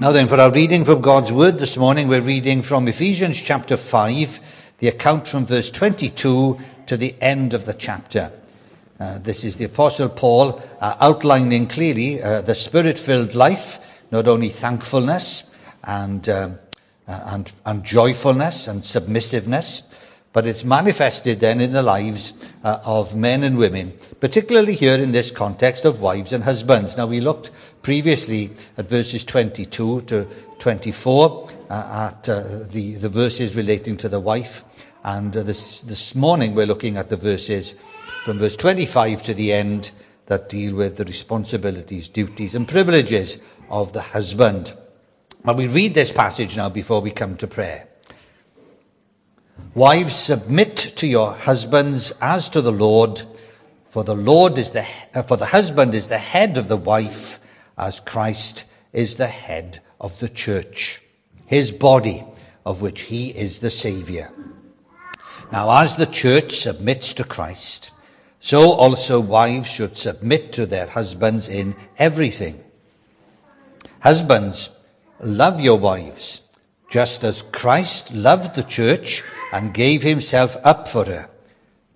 Now then, for our reading from God's Word this morning, we're reading from Ephesians chapter 5, the account from verse 22 to the end of the chapter. Uh, this is the Apostle Paul uh, outlining clearly uh, the spirit filled life, not only thankfulness and, um, uh, and, and joyfulness and submissiveness, but it's manifested then in the lives uh, of men and women, particularly here in this context of wives and husbands. Now, we looked previously at verses 22 to 24, uh, at uh, the, the verses relating to the wife, and this, this morning we're looking at the verses from verse 25 to the end that deal with the responsibilities, duties, and privileges of the husband. Now, we read this passage now before we come to prayer. Wives, submit to your husbands as to the Lord, for the Lord is the, uh, for the husband is the head of the wife, as Christ is the head of the church, his body, of which he is the Saviour. Now, as the church submits to Christ, so also wives should submit to their husbands in everything. Husbands, love your wives, just as Christ loved the church and gave himself up for her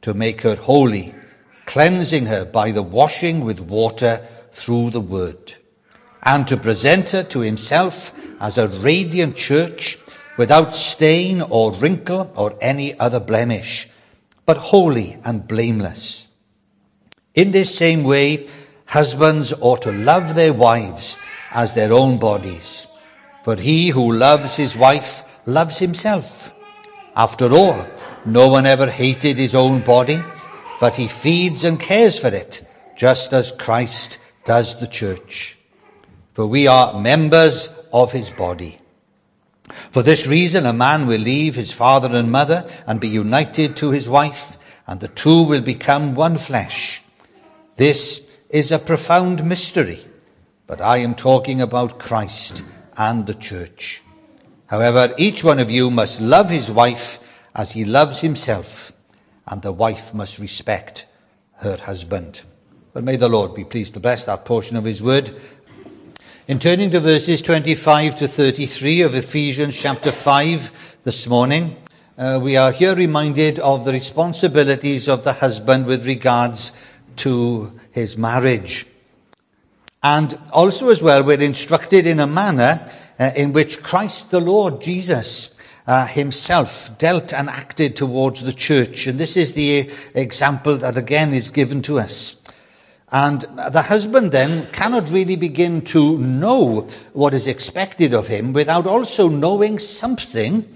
to make her holy, cleansing her by the washing with water through the word, and to present her to himself as a radiant church without stain or wrinkle or any other blemish, but holy and blameless. In this same way, husbands ought to love their wives as their own bodies. For he who loves his wife loves himself. After all, no one ever hated his own body, but he feeds and cares for it, just as Christ does the church. For we are members of his body. For this reason, a man will leave his father and mother and be united to his wife, and the two will become one flesh. This is a profound mystery, but I am talking about Christ and the church. However, each one of you must love his wife as he loves himself, and the wife must respect her husband. But may the Lord be pleased to bless that portion of his word. In turning to verses 25 to 33 of Ephesians chapter 5 this morning, uh, we are here reminded of the responsibilities of the husband with regards to his marriage. And also as well, we're instructed in a manner uh, in which Christ the Lord Jesus uh, himself dealt and acted towards the church. And this is the example that again is given to us. And the husband then cannot really begin to know what is expected of him without also knowing something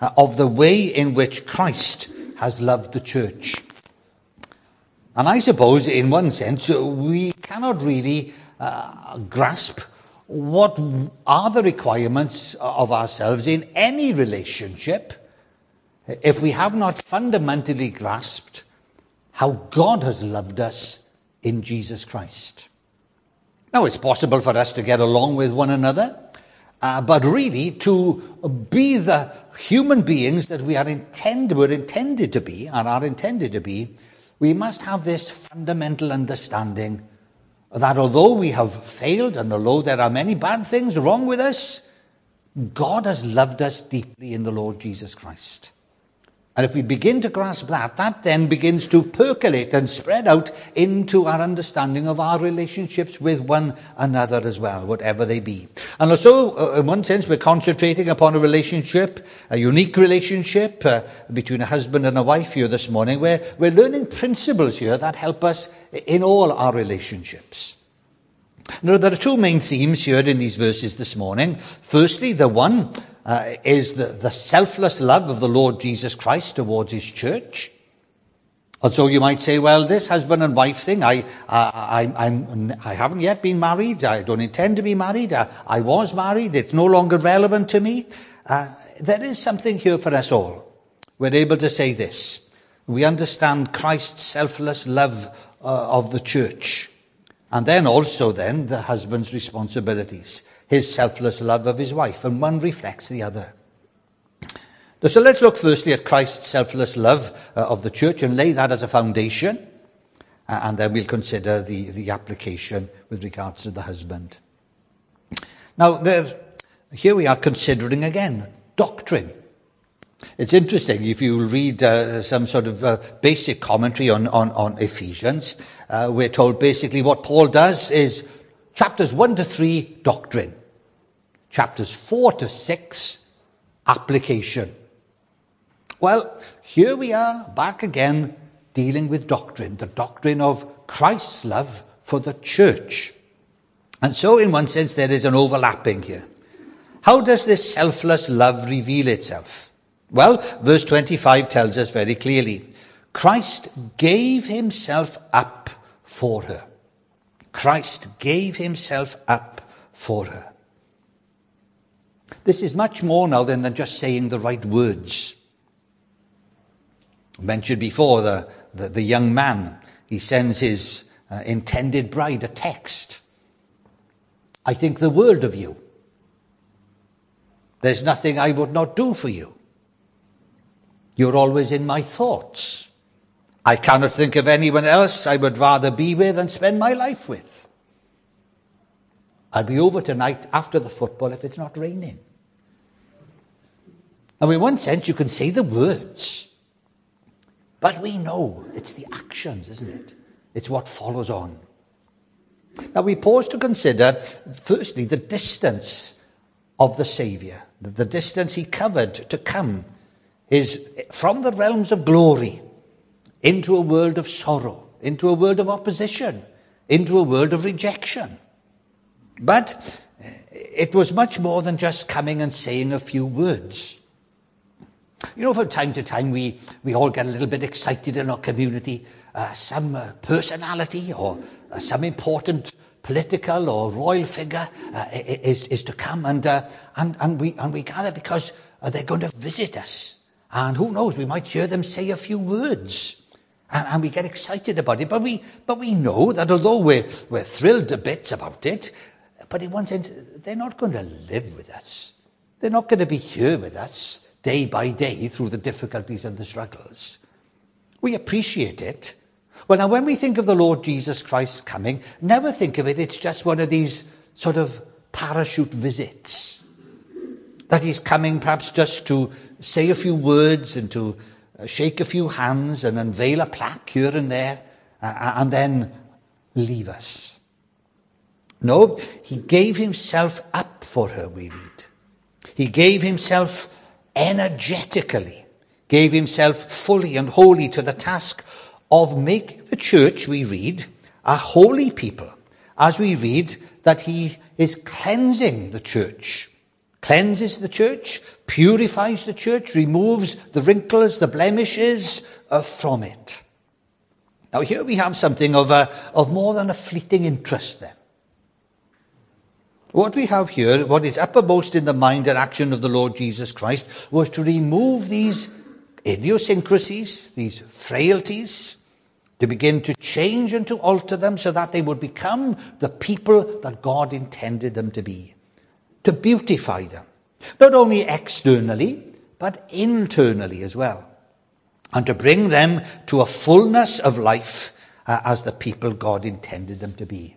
uh, of the way in which Christ has loved the church. And I suppose, in one sense, we cannot really uh, grasp what are the requirements of ourselves in any relationship if we have not fundamentally grasped how God has loved us in Jesus Christ. Now, it's possible for us to get along with one another, uh, but really to be the human beings that we are intended, were intended to be and are intended to be, we must have this fundamental understanding that although we have failed and although there are many bad things wrong with us, God has loved us deeply in the Lord Jesus Christ. And if we begin to grasp that, that then begins to percolate and spread out into our understanding of our relationships with one another as well, whatever they be. And so, uh, in one sense, we're concentrating upon a relationship, a unique relationship uh, between a husband and a wife here this morning, where we're learning principles here that help us in all our relationships. Now, there are two main themes here in these verses this morning. Firstly, the one uh, is the, the selfless love of the Lord Jesus Christ towards his church. And so you might say, well, this husband and wife thing, I, I, I'm, I haven't yet been married. I don't intend to be married. I, I was married. It's no longer relevant to me. Uh, there is something here for us all. We're able to say this. We understand Christ's selfless love uh, of the church. And then also then the husband's responsibilities his selfless love of his wife, and one reflects the other. So let's look firstly at Christ's selfless love uh, of the church and lay that as a foundation, uh, and then we'll consider the, the application with regards to the husband. Now, there, Here we are considering again doctrine. It's interesting if you read uh, some sort of uh, basic commentary on, on, on Ephesians, uh, we're told basically what Paul does is chapters 1 to 3, doctrine. Chapters 4 to 6, application. Well, here we are back again dealing with doctrine, the doctrine of Christ's love for the church. And so, in one sense, there is an overlapping here. How does this selfless love reveal itself? Well, verse 25 tells us very clearly Christ gave himself up for her. Christ gave himself up for her. This is much more now than, than just saying the right words. I mentioned before the, the, the, young man, he sends his uh, intended bride a text. I think the world of you. There's nothing I would not do for you. You're always in my thoughts. I cannot think of anyone else I would rather be with and spend my life with. I'll be over tonight after the football if it's not raining. Now, in one sense, you can say the words, but we know it's the actions, isn't it? It's what follows on. Now, we pause to consider, firstly, the distance of the Saviour, the distance he covered to come is from the realms of glory into a world of sorrow, into a world of opposition, into a world of rejection. But it was much more than just coming and saying a few words. You know, from time to time, we, we all get a little bit excited in our community. Uh, some uh, personality or uh, some important political or royal figure uh, is, is to come and, uh, and, and, we, and we gather because uh, they're going to visit us. And who knows, we might hear them say a few words. And, and, we get excited about it. But we, but we know that although we're, we're thrilled a bit about it, but in one sense, they're not going to live with us. They're not going to be here with us day by day through the difficulties and the struggles. We appreciate it. Well, now, when we think of the Lord Jesus Christ coming, never think of it, it's just one of these sort of parachute visits. That he's coming perhaps just to say a few words and to uh, shake a few hands and unveil a plaque here and there uh, and then leave us. No, he gave himself up for her, we read. He gave himself energetically, gave himself fully and wholly to the task of making the church, we read, a holy people, as we read that he is cleansing the church, cleanses the church, purifies the church, removes the wrinkles, the blemishes uh, from it. Now here we have something of, a, of more than a fleeting interest then. What we have here, what is uppermost in the mind and action of the Lord Jesus Christ, was to remove these idiosyncrasies, these frailties, to begin to change and to alter them so that they would become the people that God intended them to be, to beautify them, not only externally, but internally as well, and to bring them to a fullness of life uh, as the people God intended them to be.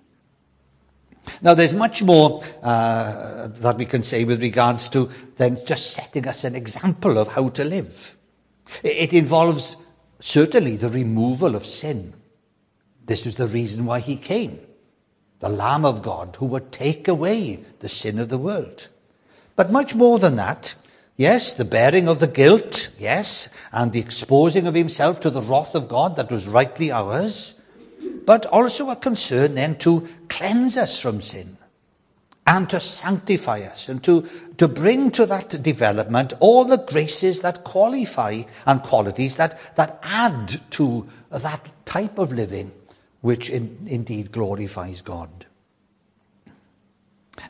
Now, there's much more uh, that we can say with regards to then just setting us an example of how to live. It involves certainly the removal of sin. This was the reason why he came. The Lamb of God who would take away the sin of the world. But much more than that, yes, the bearing of the guilt, yes, and the exposing of himself to the wrath of God that was rightly ours, but also a concern then to cleanse us from sin and to sanctify us and to, to bring to that development all the graces that qualify and qualities that, that add to that type of living which in, indeed glorifies God.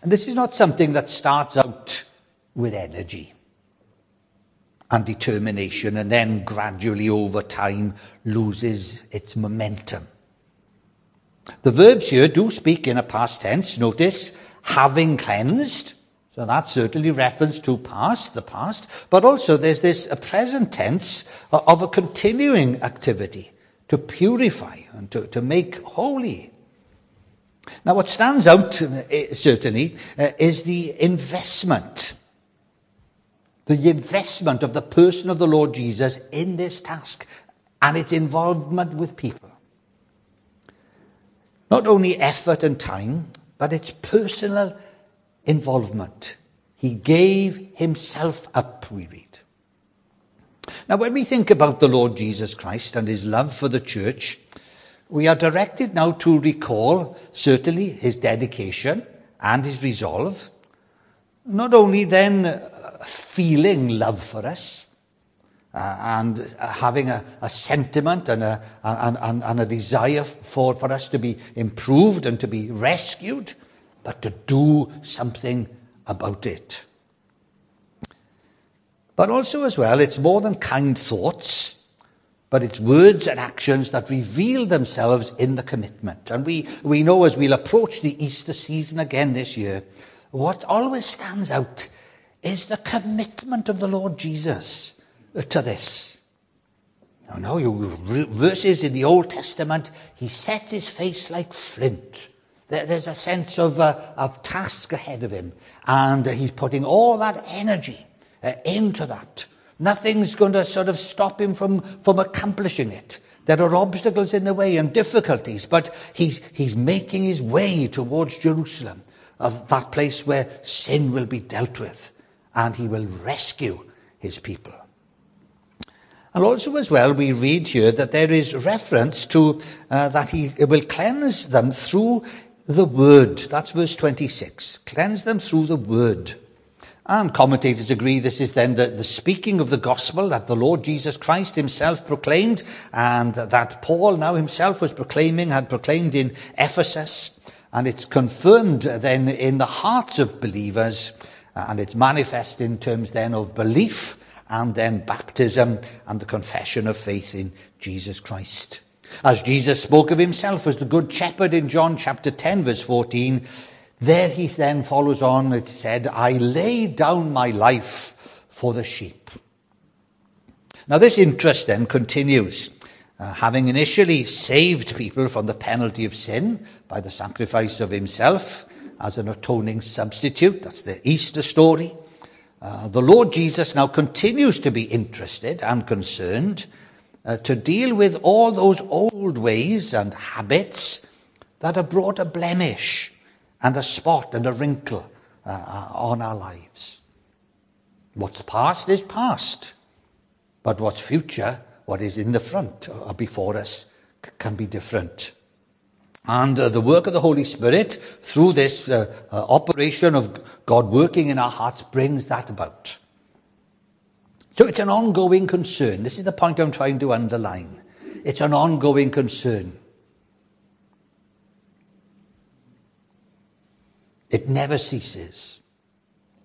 And this is not something that starts out with energy and determination and then gradually over time loses its momentum. The verbs here do speak in a past tense. Notice, having cleansed. So that's certainly reference to past, the past. But also there's this present tense of a continuing activity to purify and to, to make holy. Now, what stands out, uh, certainly, uh, is the investment. The investment of the person of the Lord Jesus in this task and its involvement with people. Not only effort and time, but its personal involvement. He gave himself up, we read. Now, when we think about the Lord Jesus Christ and his love for the church, we are directed now to recall certainly his dedication and his resolve. Not only then uh, feeling love for us uh, and uh, having a, a, sentiment and a, and, and, and a desire for, for us to be improved and to be rescued, but to do something about it. But also, as well, it's more than kind thoughts, but it's words and actions that reveal themselves in the commitment. And we, we know as we'll approach the Easter season again this year, what always stands out is the commitment of the Lord Jesus to this. You know, you, verses in the Old Testament, he sets his face like flint. there's a sense of, uh, of task ahead of him. And he's putting all that energy uh, into that. Nothing's going to sort of stop him from, from accomplishing it. There are obstacles in the way and difficulties, but he's, he's making his way towards Jerusalem, uh, that place where sin will be dealt with, and he will rescue his people. And also, as well, we read here that there is reference to uh, that he will cleanse them through the word. That's verse 26. Cleanse them through the word. And commentators agree this is then the, the, speaking of the gospel that the Lord Jesus Christ himself proclaimed and that Paul now himself was proclaiming, had proclaimed in Ephesus. And it's confirmed then in the hearts of believers uh, and it's manifest in terms then of belief and then baptism and the confession of faith in Jesus Christ. As Jesus spoke of himself as the good shepherd in John chapter 10 verse 14, there he then follows on, it said, I lay down my life for the sheep. Now this interest then continues. Uh, having initially saved people from the penalty of sin by the sacrifice of himself as an atoning substitute, that's the Easter story. Uh, the Lord Jesus now continues to be interested and concerned uh, to deal with all those old ways and habits that have brought a blemish and a spot and a wrinkle uh, on our lives. What's past is past. But what's future, what is in the front or uh, before us, can be different. And uh, the work of the Holy Spirit through this uh, uh, operation of God working in our hearts brings that about. So it's an ongoing concern. This is the point I'm trying to underline. It's an ongoing concern. It never ceases.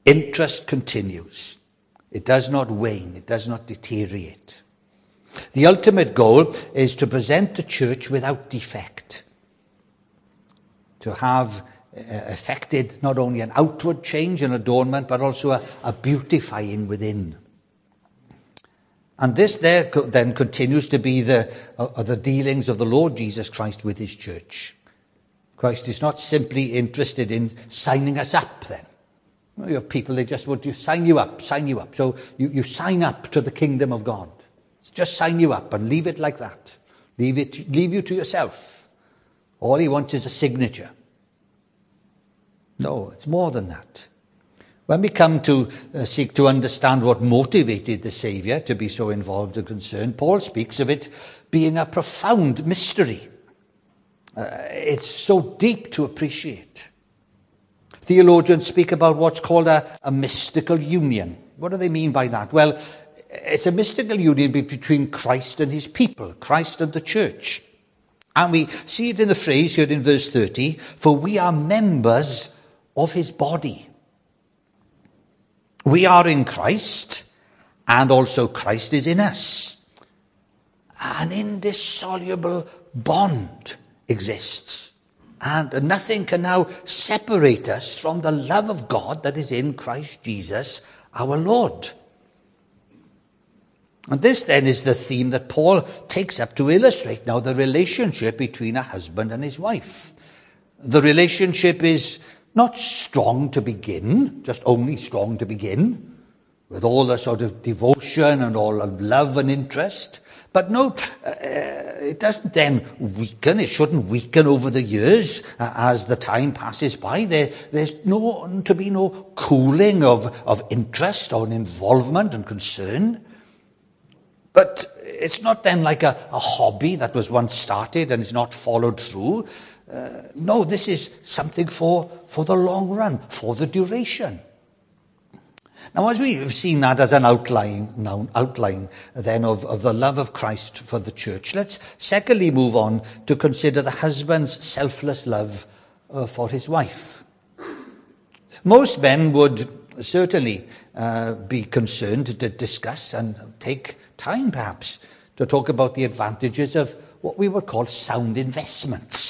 Interest continues. It does not wane. It does not deteriorate. The ultimate goal is to present the church without defect. To have uh, effected not only an outward change and adornment, but also a, a beautifying within. And this there then continues to be the, uh, the dealings of the Lord Jesus Christ with his church. Christ is not simply interested in signing us up then. You have people, they just want to sign you up, sign you up. So you, you sign up to the kingdom of God. Just sign you up and leave it like that. Leave it, leave you to yourself. All he wants is a signature. No, it's more than that. When we come to uh, seek to understand what motivated the Saviour to be so involved and concerned, Paul speaks of it being a profound mystery. Uh, it's so deep to appreciate. Theologians speak about what's called a, a mystical union. What do they mean by that? Well, it's a mystical union between Christ and his people, Christ and the church. And we see it in the phrase here in verse 30, for we are members of his body. We are in Christ, and also Christ is in us. An indissoluble bond exists. And nothing can now separate us from the love of God that is in Christ Jesus, our Lord. And this then is the theme that Paul takes up to illustrate now the relationship between a husband and his wife. the relationship is not strong to begin, just only strong to begin, with all the sort of devotion and all of love and interest. But no, uh, it doesn't then weaken. It shouldn't weaken over the years uh, as the time passes by. There, there's no to be no cooling of, of interest or involvement and concern. But it's not then like a, a hobby that was once started and is not followed through. Uh, no, this is something for, for the long run, for the duration. Now, as we've seen that as an outline, now, outline then of, of the love of Christ for the church, let's secondly move on to consider the husband's selfless love uh, for his wife. Most men would certainly uh, be concerned to discuss and take time perhaps to talk about the advantages of what we would call sound investments.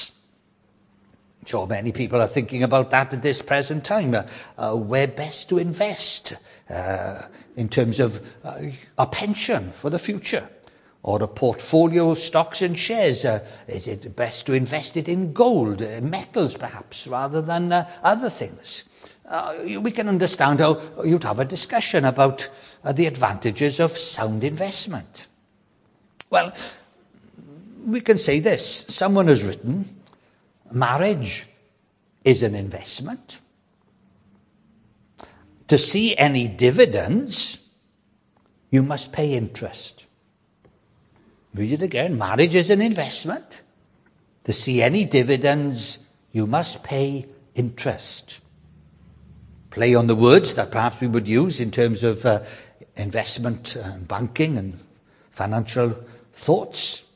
Sure many people are thinking about that at this present time. Uh, uh, where best to invest uh, in terms of uh, a pension for the future or a portfolio of stocks and shares. Uh, is it best to invest it in gold, uh, metals perhaps, rather than other things? We can understand how you'd have a discussion about the advantages of sound investment. Well, we can say this. Someone has written, marriage is an investment. To see any dividends, you must pay interest. Read it again. Marriage is an investment. To see any dividends, you must pay interest. Play on the words that perhaps we would use in terms of uh, investment and banking and financial thoughts.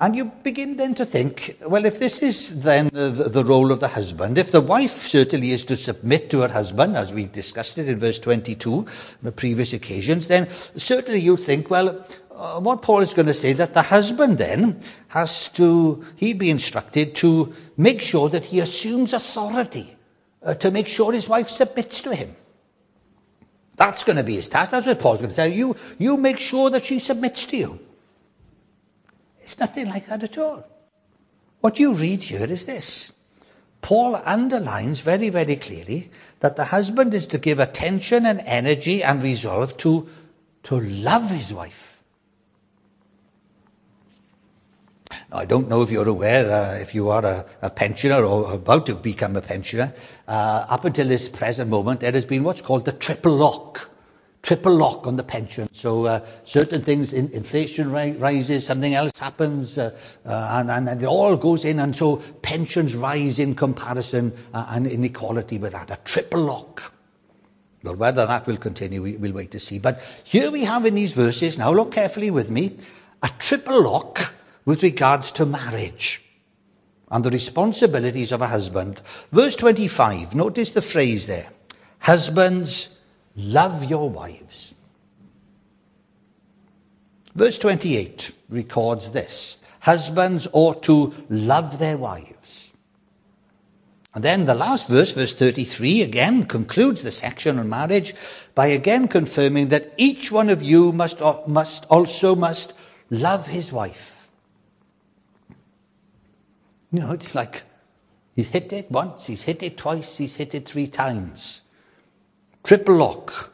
And you begin then to think, well, if this is then the, the, role of the husband, if the wife certainly is to submit to her husband, as we discussed it in verse 22 on previous occasions, then certainly you think, well, uh, what Paul is going to say, that the husband then has to, he'd be instructed to make sure that he assumes authority, uh, to make sure his wife submits to him. That's going to be his task. That's what Paul's going to say. You, you make sure that she submits to you. It's nothing like that at all. What you read here is this. Paul underlines very, very clearly that the husband is to give attention and energy and resolve to, to love his wife. Now, I don't know if you're aware, uh, if you are a, a, pensioner or about to become a pensioner, uh, up until this present moment, there has been what's called the triple lock. Triple lock on the pension. So uh, certain things, in, inflation ri- rises, something else happens, uh, uh, and, and, and, it all goes in, and so pensions rise in comparison uh, and inequality with that. A triple lock. Well, whether that will continue, we, we'll wait to see. But here we have in these verses, now look carefully with me, a triple lock with regards to marriage and the responsibilities of a husband. Verse 25, notice the phrase there. Husbands, love your wives. Verse 28 records this. Husbands ought to love their wives. And then the last verse, verse 33, again concludes the section on marriage by again confirming that each one of you must, uh, must also must love his wife you know, it's like he's hit it once, he's hit it twice, he's hit it three times. Triple lock.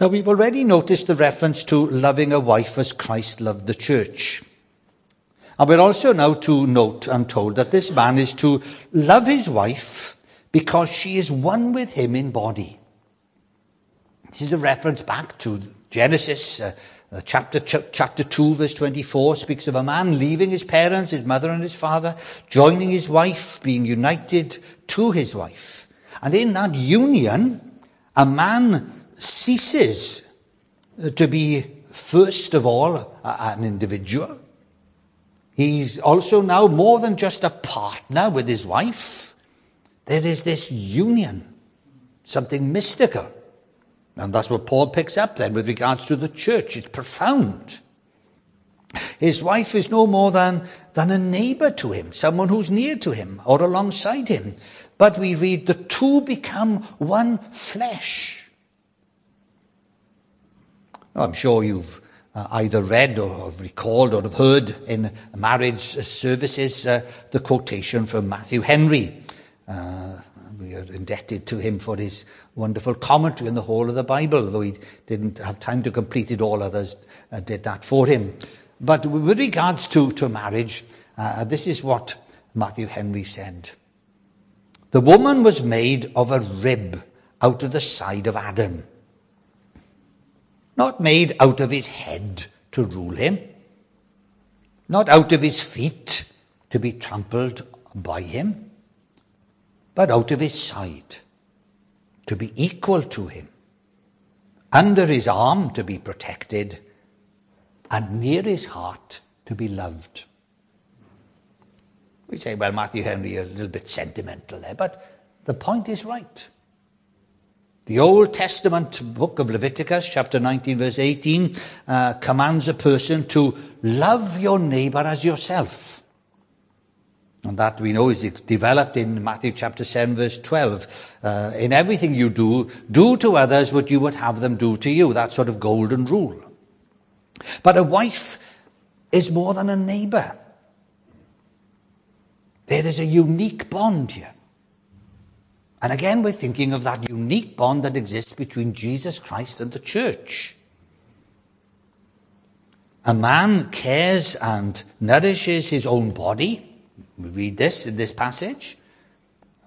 Now, we've already noticed the reference to loving a wife as Christ loved the church. And we're also now to note, I'm told, that this man is to love his wife because she is one with him in body. This is a reference back to Genesis uh, uh, chapter, ch- chapter 2, verse 24 speaks of a man leaving his parents, his mother and his father, joining his wife, being united to his wife. And in that union, a man ceases uh, to be, first of all, an individual. He's also now more than just a partner with his wife. There is this union, something mystical. And that's what Paul picks up then with regards to the church. It's profound. His wife is no more than, than a neighbor to him, someone who's near to him or alongside him. But we read the two become one flesh. I'm sure you've uh, either read or recalled or have heard in marriage services uh, the quotation from Matthew Henry. Uh, we are indebted to him for his wonderful commentary on the whole of the Bible, though he didn't have time to complete it, all others uh, did that for him. But with regards to, to marriage, uh, this is what Matthew Henry said. The woman was made of a rib out of the side of Adam, not made out of his head to rule him, not out of his feet to be trampled by him, but out of his side to be equal to him, under his arm to be protected, and near his heart to be loved. We say, well, Matthew Henry is a little bit sentimental there, but the point is right. The Old Testament book of Leviticus, chapter 19, verse 18, uh, commands a person to love your neighbor as yourself. And that we know is developed in Matthew chapter 7 verse 12. Uh, in everything you do, do to others what you would have them do to you. That sort of golden rule. But a wife is more than a neighbor. There is a unique bond here. And again, we're thinking of that unique bond that exists between Jesus Christ and the church. A man cares and nourishes his own body we read this in this passage.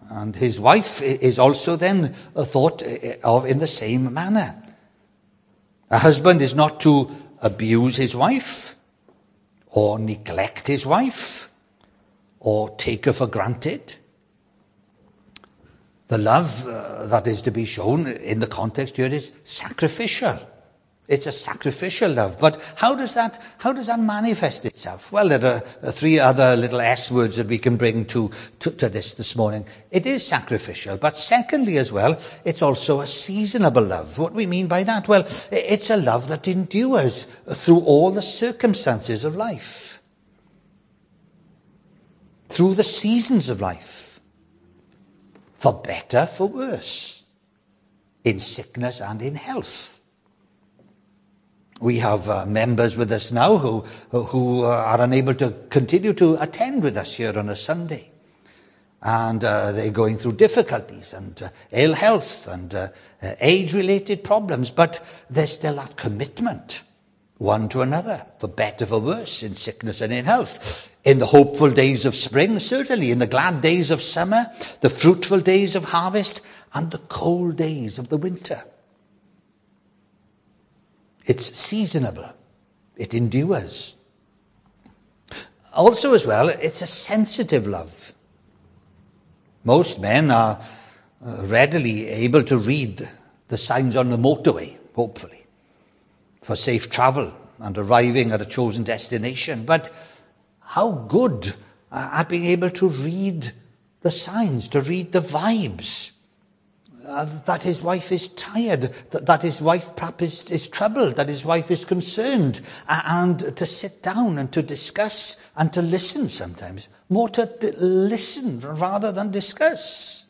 And his wife is also then thought eh, of in the same manner. A husband is not to abuse his wife, or neglect his wife, or take her for granted. The love uh, that is to be shown in the context here is sacrificial. It's a sacrificial love. But how does that, how does that manifest itself? Well, there are uh, three other little S words that we can bring to, to, to this this morning. It is sacrificial, but secondly as well, it's also a seasonable love. What do we mean by that? Well, it's a love that endures through all the circumstances of life. Through the seasons of life. For better, for worse. In sickness and in health. We have uh, members with us now who, who uh, are unable to continue to attend with us here on a Sunday. And uh, they're going through difficulties and uh, ill health and uh, uh, age-related problems, but there's still that commitment one to another, for better, for worse, in sickness and in health. In the hopeful days of spring, certainly, in the glad days of summer, the fruitful days of harvest, and the cold days of the winter. It's seasonable. It endures. Also, as well, it's a sensitive love. Most men are uh, readily able to read the signs on the motorway, hopefully, for safe travel and arriving at a chosen destination. But how good at being able to read the signs, to read the vibes uh, that his wife is tired, that, that his wife perhaps is, is troubled, that his wife is concerned, uh, and to sit down and to discuss and to listen sometimes. More to d- listen rather than discuss.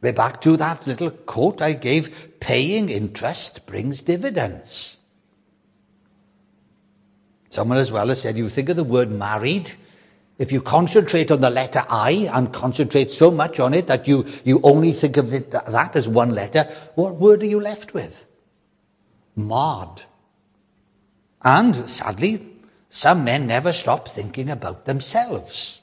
We're back to that little quote I gave paying interest brings dividends. Someone as well has said, you think of the word married, if you concentrate on the letter I and concentrate so much on it that you, you only think of it, that as one letter, what word are you left with? Marred. And sadly, some men never stop thinking about themselves.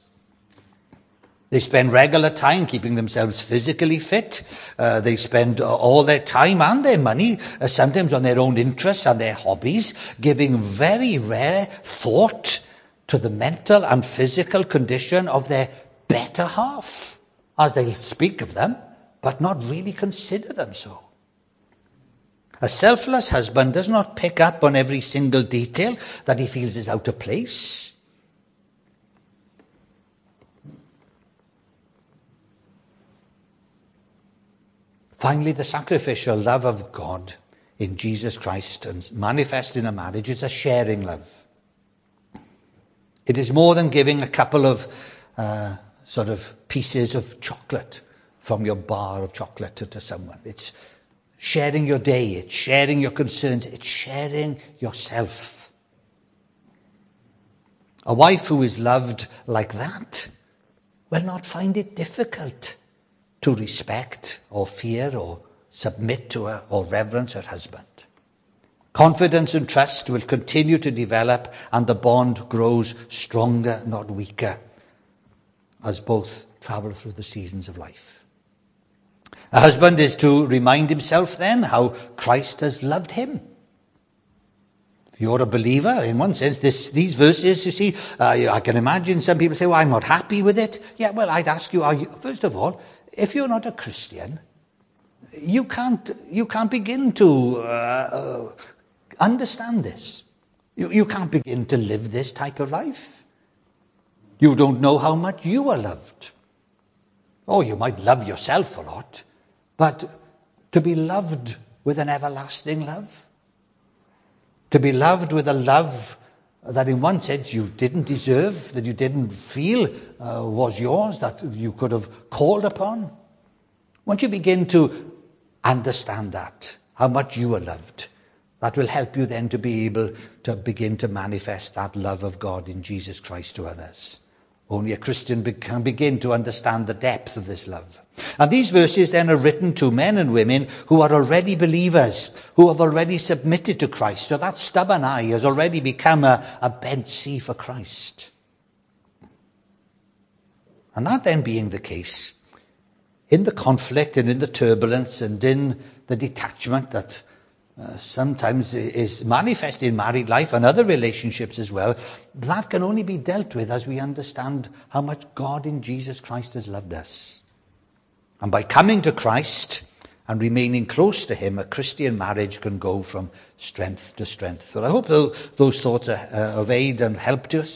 They spend regular time keeping themselves physically fit. Uh, they spend all their time and their money, uh, sometimes on their own interests and their hobbies, giving very rare thought to the mental and physical condition of their better half, as they speak of them, but not really consider them so. A selfless husband does not pick up on every single detail that he feels is out of place. Finally, the sacrificial love of God in Jesus Christ and manifest in a marriage is a sharing love. It is more than giving a couple of uh, sort of pieces of chocolate from your bar of chocolate to, to someone. It's sharing your day, it's sharing your concerns, it's sharing yourself. A wife who is loved like that will not find it difficult to respect or fear or submit to her or reverence her husband. Confidence and trust will continue to develop and the bond grows stronger, not weaker, as both travel through the seasons of life. A husband is to remind himself then how Christ has loved him. If you're a believer, in one sense, this, these verses, you see, uh, I can imagine some people say, well, I'm not happy with it. Yeah, well, I'd ask you, are you, first of all, if you're not a Christian, you can't, you can't begin to uh, uh Understand this. You, you can't begin to live this type of life. You don't know how much you are loved. Oh, you might love yourself a lot, but to be loved with an everlasting love, to be loved with a love that in one sense you didn't deserve, that you didn't feel uh, was yours, that you could have called upon. Once you begin to understand that, how much you are loved, that will help you then to be able to begin to manifest that love of God in Jesus Christ to others. Only a Christian can begin to understand the depth of this love. And these verses then are written to men and women who are already believers, who have already submitted to Christ. So that stubborn I has already become a, a bent C for Christ. And that then being the case, in the conflict and in the turbulence and in the detachment that uh, sometimes is manifest in married life and other relationships as well, that can only be dealt with as we understand how much God in Jesus Christ has loved us. And by coming to Christ and remaining close to Him, a Christian marriage can go from strength to strength. So I hope those thoughts are uh, of aid and help to us